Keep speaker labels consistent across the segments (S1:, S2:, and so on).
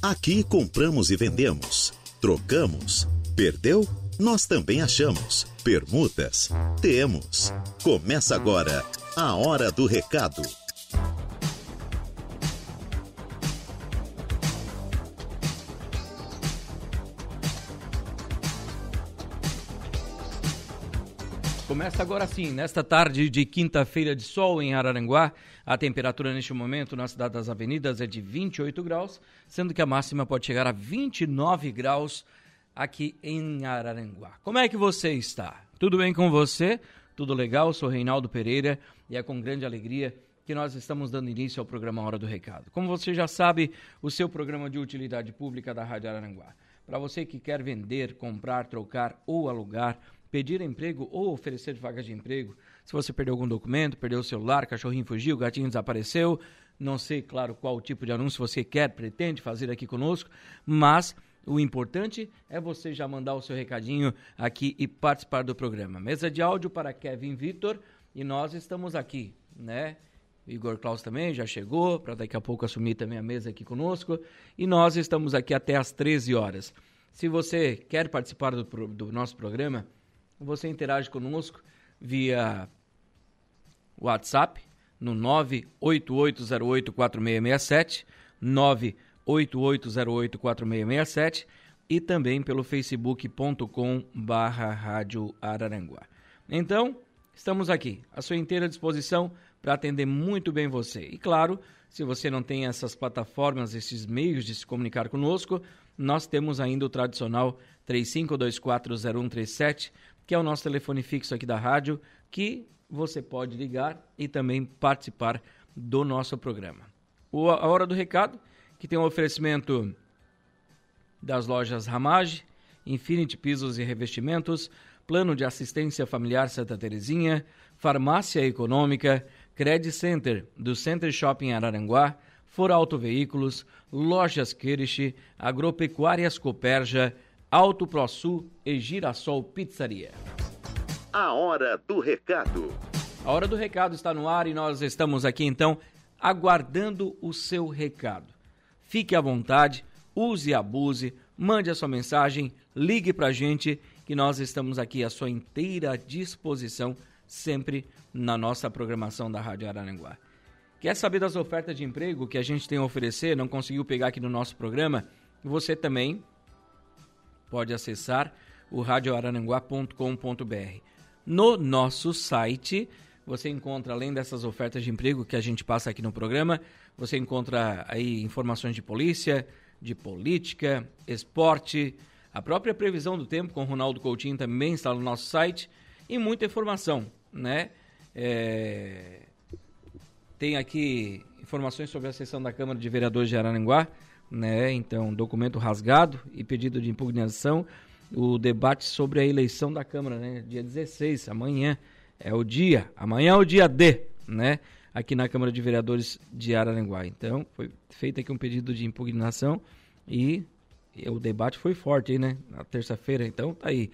S1: Aqui compramos e vendemos, trocamos, perdeu? Nós também achamos. Permutas? Temos. Começa agora a Hora do Recado.
S2: Começa agora sim, nesta tarde de quinta-feira de sol em Araranguá. A temperatura neste momento na cidade das avenidas é de 28 graus, sendo que a máxima pode chegar a 29 graus aqui em Araranguá. Como é que você está? Tudo bem com você? Tudo legal? sou Reinaldo Pereira e é com grande alegria que nós estamos dando início ao programa Hora do Recado. Como você já sabe, o seu programa de utilidade pública da Rádio Araranguá. Para você que quer vender, comprar, trocar ou alugar, pedir emprego ou oferecer vagas de emprego. Se você perdeu algum documento, perdeu o celular, cachorrinho fugiu, gatinho desapareceu, não sei, claro, qual tipo de anúncio você quer, pretende fazer aqui conosco, mas o importante é você já mandar o seu recadinho aqui e participar do programa. Mesa de áudio para Kevin Vitor e nós estamos aqui, né? Igor Klaus também já chegou, para daqui a pouco assumir também a mesa aqui conosco. E nós estamos aqui até às 13 horas. Se você quer participar do, do nosso programa, você interage conosco via WhatsApp no 988084667, 988084667 e também pelo facebook.com barra Rádio Araranguá. Então, estamos aqui, à sua inteira disposição para atender muito bem você. E claro, se você não tem essas plataformas, esses meios de se comunicar conosco, nós temos ainda o tradicional 35240137 que é o nosso telefone fixo aqui da rádio, que você pode ligar e também participar do nosso programa. O, a Hora do Recado, que tem um oferecimento das lojas Ramage, Infinity Pisos e Revestimentos, Plano de Assistência Familiar Santa Terezinha, Farmácia Econômica, Credit Center do Center Shopping Araranguá, For Auto Veículos, Lojas Kirish, Agropecuárias Coperja, Alto ProSul e Girassol Pizzaria.
S1: A hora do recado.
S2: A hora do recado está no ar e nós estamos aqui então aguardando o seu recado. Fique à vontade, use e abuse, mande a sua mensagem, ligue para a gente que nós estamos aqui à sua inteira disposição sempre na nossa programação da Rádio Araranguá. Quer saber das ofertas de emprego que a gente tem a oferecer, não conseguiu pegar aqui no nosso programa? Você também pode acessar o radioarananguá.com.br. No nosso site, você encontra, além dessas ofertas de emprego que a gente passa aqui no programa, você encontra aí informações de polícia, de política, esporte, a própria previsão do tempo com Ronaldo Coutinho também está no nosso site e muita informação, né? É... Tem aqui informações sobre a sessão da Câmara de Vereadores de Araranguá, né? Então, documento rasgado e pedido de impugnação. O debate sobre a eleição da Câmara, né? Dia 16, amanhã é o dia, amanhã é o dia D, né? Aqui na Câmara de Vereadores de Araranguá. Então, foi feito aqui um pedido de impugnação e, o debate foi forte aí, né? Na terça-feira, então tá aí.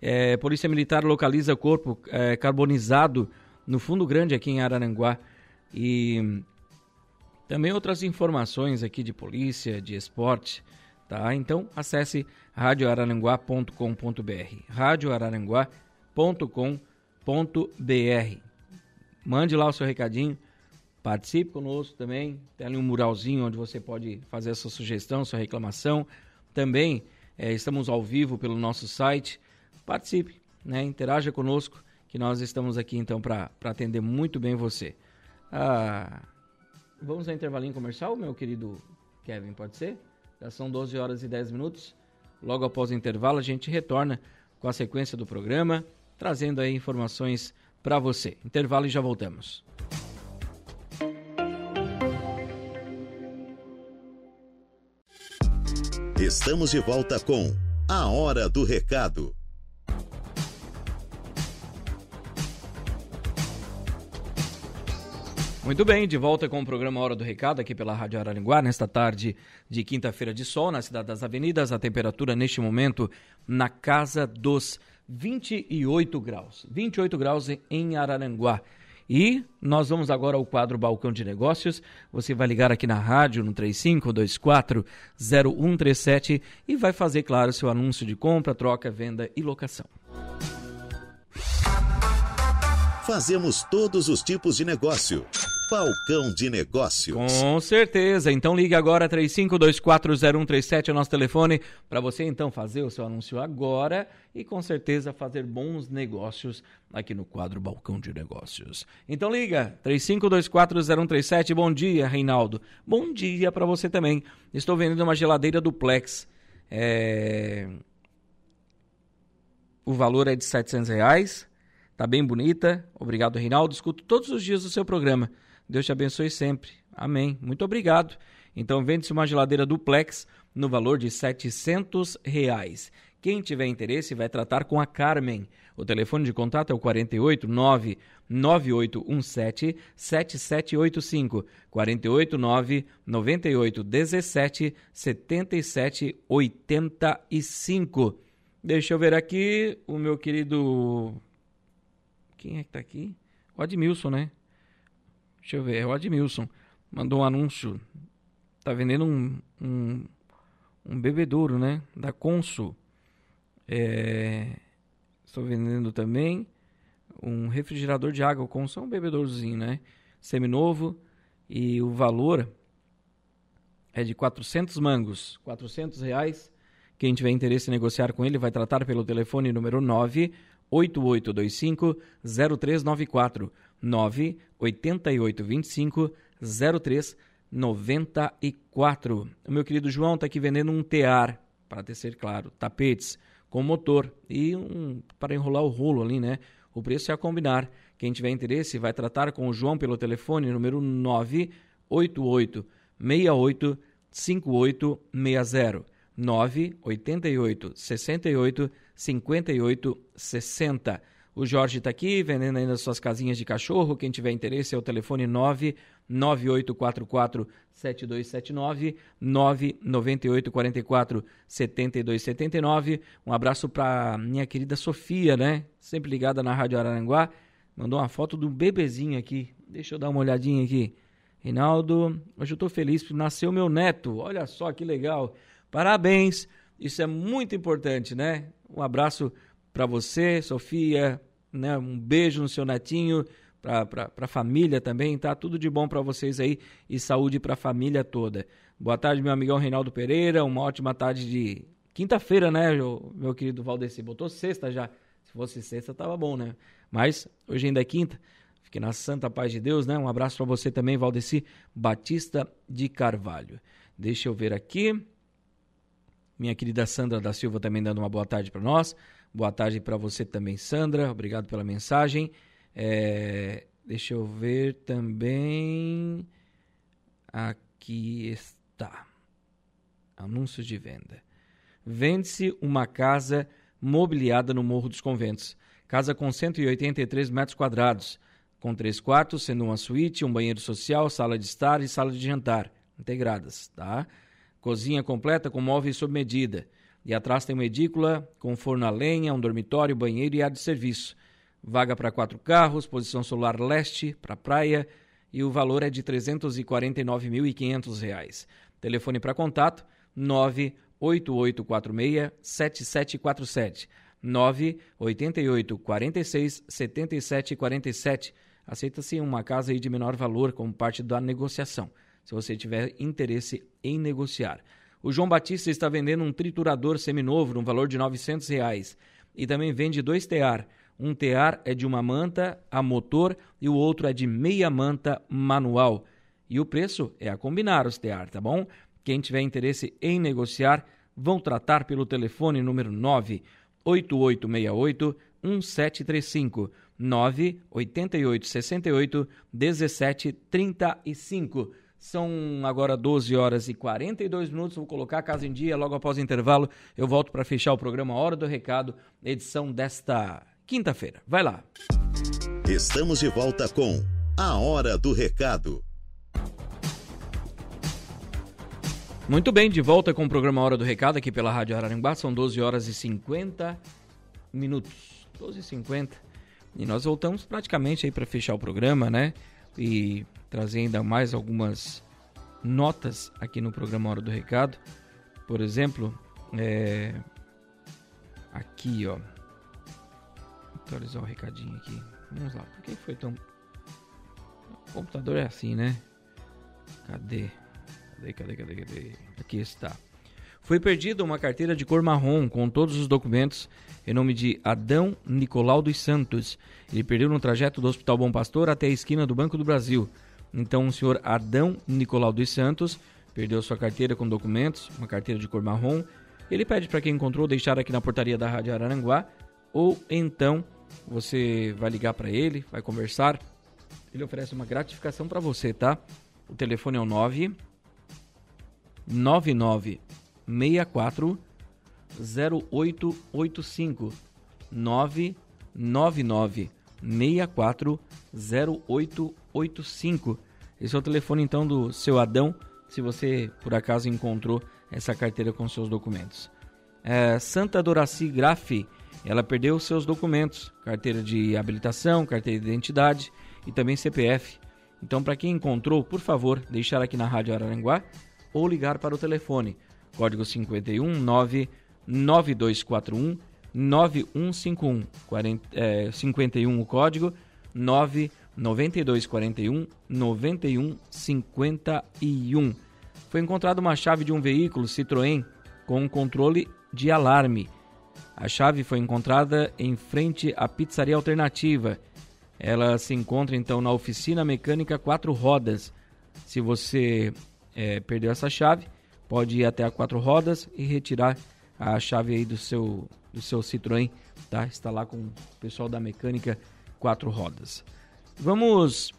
S2: É, Polícia Militar localiza corpo é, carbonizado no Fundo Grande aqui em Araranguá e também outras informações aqui de polícia, de esporte, tá? Então acesse radioararanguá.com.br, radioararanguá.com.br. Mande lá o seu recadinho, participe conosco também, tem ali um muralzinho onde você pode fazer a sua sugestão, sua reclamação. Também é, estamos ao vivo pelo nosso site, participe, né? interaja conosco, que nós estamos aqui então para atender muito bem você. Ah, Vamos ao intervalinho comercial, meu querido Kevin, pode ser? Já são 12 horas e 10 minutos. Logo após o intervalo, a gente retorna com a sequência do programa, trazendo aí informações para você. Intervalo e já voltamos.
S1: Estamos de volta com A Hora do Recado.
S2: Muito bem, de volta com o programa Hora do Recado aqui pela Rádio Araranguá, nesta tarde de quinta-feira de sol, na Cidade das Avenidas. A temperatura neste momento na casa dos 28 graus. 28 graus em Araranguá. E nós vamos agora ao quadro Balcão de Negócios. Você vai ligar aqui na rádio no 35240137 e vai fazer, claro, seu anúncio de compra, troca, venda e locação.
S1: Fazemos todos os tipos de negócio. Balcão de Negócios.
S2: Com certeza. Então ligue agora 35240137 é o nosso telefone para você então fazer o seu anúncio agora e com certeza fazer bons negócios aqui no quadro Balcão de Negócios. Então liga 35240137. Bom dia, Reinaldo. Bom dia para você também. Estou vendendo uma geladeira duplex. É... O valor é de 700 reais. Tá bem bonita. Obrigado, Reinaldo. Escuto todos os dias o seu programa. Deus te abençoe sempre. Amém. Muito obrigado. Então vende-se uma geladeira duplex no valor de 700 reais. Quem tiver interesse vai tratar com a Carmen. O telefone de contato é o 48 9 9817 7785 48 9 98 17 77 85. Deixa eu ver aqui o meu querido quem é que tá aqui? O Admilson, né? Deixa eu ver, é o Admilson. Mandou um anúncio. Tá vendendo um, um, um bebedouro, né? Da Consul. É, estou vendendo também um refrigerador de água. Consul é um bebedourzinho, né? Seminovo. E o valor é de 400 mangos. 400 reais. Quem tiver interesse em negociar com ele vai tratar pelo telefone número 98825 0394 98825 0394. O meu querido João está aqui vendendo um tear, para ter ser claro, tapetes com motor e um para enrolar o rolo ali, né? O preço é a combinar. Quem tiver interesse vai tratar com o João pelo telefone número 988 68 5860 988 68 58 60. O Jorge está aqui vendendo ainda suas casinhas de cachorro. Quem tiver interesse é o telefone 99844 7279 99844 7279. Um abraço para minha querida Sofia, né? Sempre ligada na Rádio Araranguá. Mandou uma foto do bebezinho aqui. Deixa eu dar uma olhadinha aqui. Reinaldo, hoje eu estou feliz porque nasceu meu neto. Olha só que legal. Parabéns. Isso é muito importante, né? Um abraço para você, Sofia, né? Um beijo no seu netinho, para a família também, tá? Tudo de bom para vocês aí e saúde para a família toda. Boa tarde, meu amigão Reinaldo Pereira. Uma ótima tarde de quinta-feira, né, meu querido Valdeci? Botou sexta já. Se fosse sexta, tava bom, né? Mas hoje ainda é quinta. Fique na santa paz de Deus, né? Um abraço para você também, Valdeci Batista de Carvalho. Deixa eu ver aqui. Minha querida Sandra da Silva também dando uma boa tarde para nós. Boa tarde para você também, Sandra. Obrigado pela mensagem. É, deixa eu ver também. Aqui está. Anúncios de venda. Vende-se uma casa mobiliada no Morro dos Conventos. Casa com 183 metros quadrados, com três quartos, sendo uma suíte, um banheiro social, sala de estar e sala de jantar, integradas, tá? Cozinha completa com móveis sob medida. E atrás tem uma edícula com forno a lenha, um dormitório, banheiro e área de serviço. Vaga para quatro carros, posição solar leste para praia e o valor é de R$ 349.500. Telefone para contato 98846 7747 988 46 77 47. Aceita-se uma casa aí de menor valor como parte da negociação, se você tiver interesse em negociar. O João Batista está vendendo um triturador seminovo no valor de 900 reais. E também vende dois tear. Um tear é de uma manta a motor e o outro é de meia manta manual. E o preço é a combinar os tear, tá bom? Quem tiver interesse em negociar, vão tratar pelo telefone número 98868 1735 98868 1735. São agora 12 horas e 42 minutos. Vou colocar a casa em dia logo após o intervalo. Eu volto para fechar o programa Hora do Recado, edição desta quinta-feira. Vai lá.
S1: Estamos de volta com A Hora do Recado.
S2: Muito bem, de volta com o programa Hora do Recado aqui pela Rádio Araranguá. São 12 horas e 50 minutos. 12 e 50. E nós voltamos praticamente aí para fechar o programa, né? E trazer ainda mais algumas notas aqui no programa Hora do Recado. Por exemplo, é... aqui, ó. Atualizar o recadinho aqui. Vamos lá. Por que foi tão. O computador é assim, né? Cadê? Cadê, cadê, cadê, cadê? Aqui está. Foi perdida uma carteira de cor marrom com todos os documentos em nome de Adão Nicolau dos Santos. Ele perdeu no trajeto do Hospital Bom Pastor até a esquina do Banco do Brasil. Então, o senhor Adão Nicolau dos Santos perdeu sua carteira com documentos, uma carteira de cor marrom. Ele pede para quem encontrou deixar aqui na portaria da Rádio Araranguá ou então você vai ligar para ele, vai conversar. Ele oferece uma gratificação para você, tá? O telefone é o 9 9964 0885 999 64 0885. Esse é o telefone então do seu Adão, se você por acaso encontrou essa carteira com seus documentos. É, Santa Doraci Grafe, ela perdeu seus documentos, carteira de habilitação, carteira de identidade e também CPF. Então, para quem encontrou, por favor, deixar aqui na Rádio Araranguá ou ligar para o telefone código 51 9 9241 9151 40, é, 51 o código 99241 9151 foi encontrada uma chave de um veículo Citroën com um controle de alarme a chave foi encontrada em frente à pizzaria alternativa ela se encontra então na oficina mecânica quatro rodas se você é, perdeu essa chave pode ir até a quatro rodas e retirar a chave aí do seu, do seu Citroën, tá? Está lá com o pessoal da mecânica quatro rodas. Vamos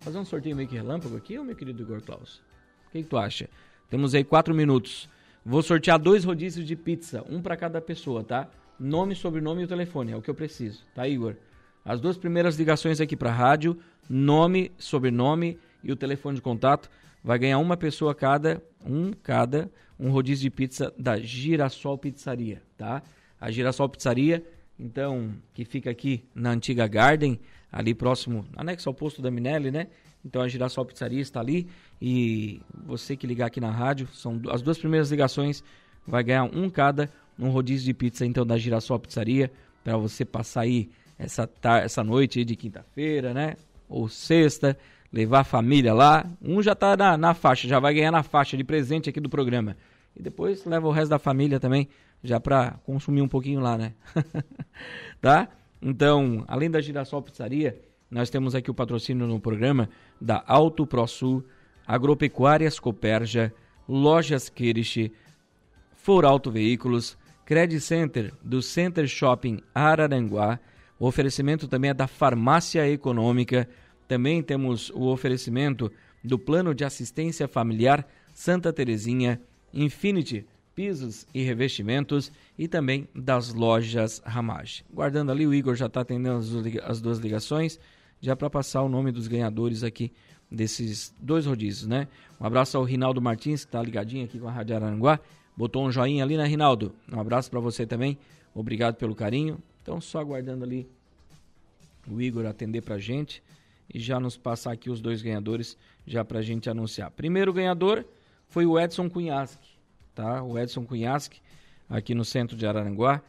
S2: fazer um sorteio meio que relâmpago aqui, meu querido Igor Klaus? O que, que tu acha? Temos aí quatro minutos. Vou sortear dois rodízios de pizza, um para cada pessoa, tá? Nome, sobrenome e o telefone, é o que eu preciso, tá, Igor? As duas primeiras ligações aqui para rádio, nome, sobrenome e o telefone de contato vai ganhar uma pessoa cada, um cada, um rodízio de pizza da Girassol Pizzaria, tá? A Girassol Pizzaria, então, que fica aqui na antiga Garden, ali próximo, anexo ao posto da Minelli, né? Então a Girassol Pizzaria está ali e você que ligar aqui na rádio, são as duas primeiras ligações, vai ganhar um cada, um rodízio de pizza então da Girassol Pizzaria, para você passar aí essa, essa noite de quinta-feira, né? Ou sexta, levar a família lá. Um já está na, na faixa, já vai ganhar na faixa de presente aqui do programa. E depois leva o resto da família também, já para consumir um pouquinho lá, né? tá? Então, além da Girassol Pizzaria, nós temos aqui o patrocínio no programa da Auto ProSul, Agropecuárias Coperja, Lojas Kirish, For Auto Veículos, Credit Center do Center Shopping Araranguá. O oferecimento também é da Farmácia Econômica, também temos o oferecimento do Plano de Assistência Familiar Santa Terezinha, Infinity Pisos e Revestimentos e também das lojas Ramage. Guardando ali, o Igor já está atendendo as duas ligações, já para passar o nome dos ganhadores aqui desses dois rodízios, né? Um abraço ao Rinaldo Martins, que está ligadinho aqui com a Rádio Aranguá. Botou um joinha ali, né, Rinaldo? Um abraço para você também. Obrigado pelo carinho. Então, só aguardando ali o Igor atender para gente e já nos passar aqui os dois ganhadores já para gente anunciar. Primeiro ganhador foi o Edson Cunhasque, tá? O Edson Cunhasque aqui no centro de Araranguá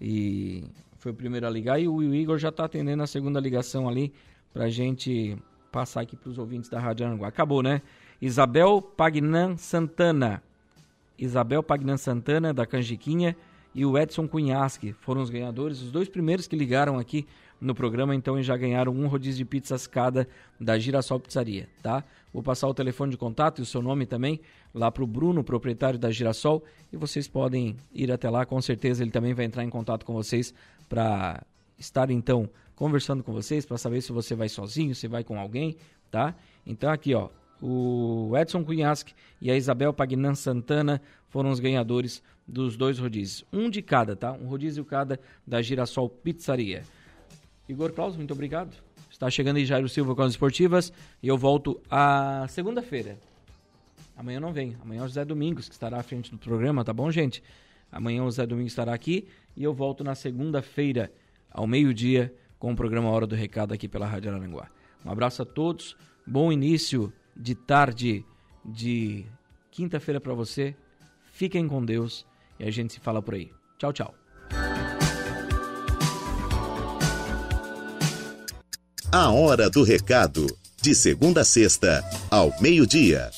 S2: e foi o primeiro a ligar e o Igor já está atendendo a segunda ligação ali para a gente passar aqui para os ouvintes da Rádio Araranguá. Acabou, né? Isabel Pagnan Santana. Isabel Pagnan Santana, da Canjiquinha, e o Edson Cunhasque foram os ganhadores, os dois primeiros que ligaram aqui no programa, então já ganharam um rodízio de pizzas cada da Girassol Pizzaria, tá? Vou passar o telefone de contato e o seu nome também lá para o Bruno, proprietário da Girassol, e vocês podem ir até lá, com certeza ele também vai entrar em contato com vocês para estar então conversando com vocês, para saber se você vai sozinho, se vai com alguém, tá? Então aqui, ó, o Edson Cunhasque e a Isabel Pagnan Santana foram os ganhadores dos dois rodízios. Um de cada, tá? Um rodízio cada da Girassol Pizzaria. Igor Claus, muito obrigado. Está chegando aí Jairo Silva com as esportivas e eu volto a segunda-feira. Amanhã não vem, amanhã é o José Domingos que estará à frente do programa, tá bom, gente? Amanhã o José Domingos estará aqui e eu volto na segunda-feira, ao meio-dia, com o programa Hora do Recado aqui pela Rádio Aranguá. Um abraço a todos, bom início de tarde de quinta-feira para você. Fiquem com Deus e a gente se fala por aí. Tchau, tchau.
S1: A Hora do Recado, de segunda a sexta, ao meio-dia.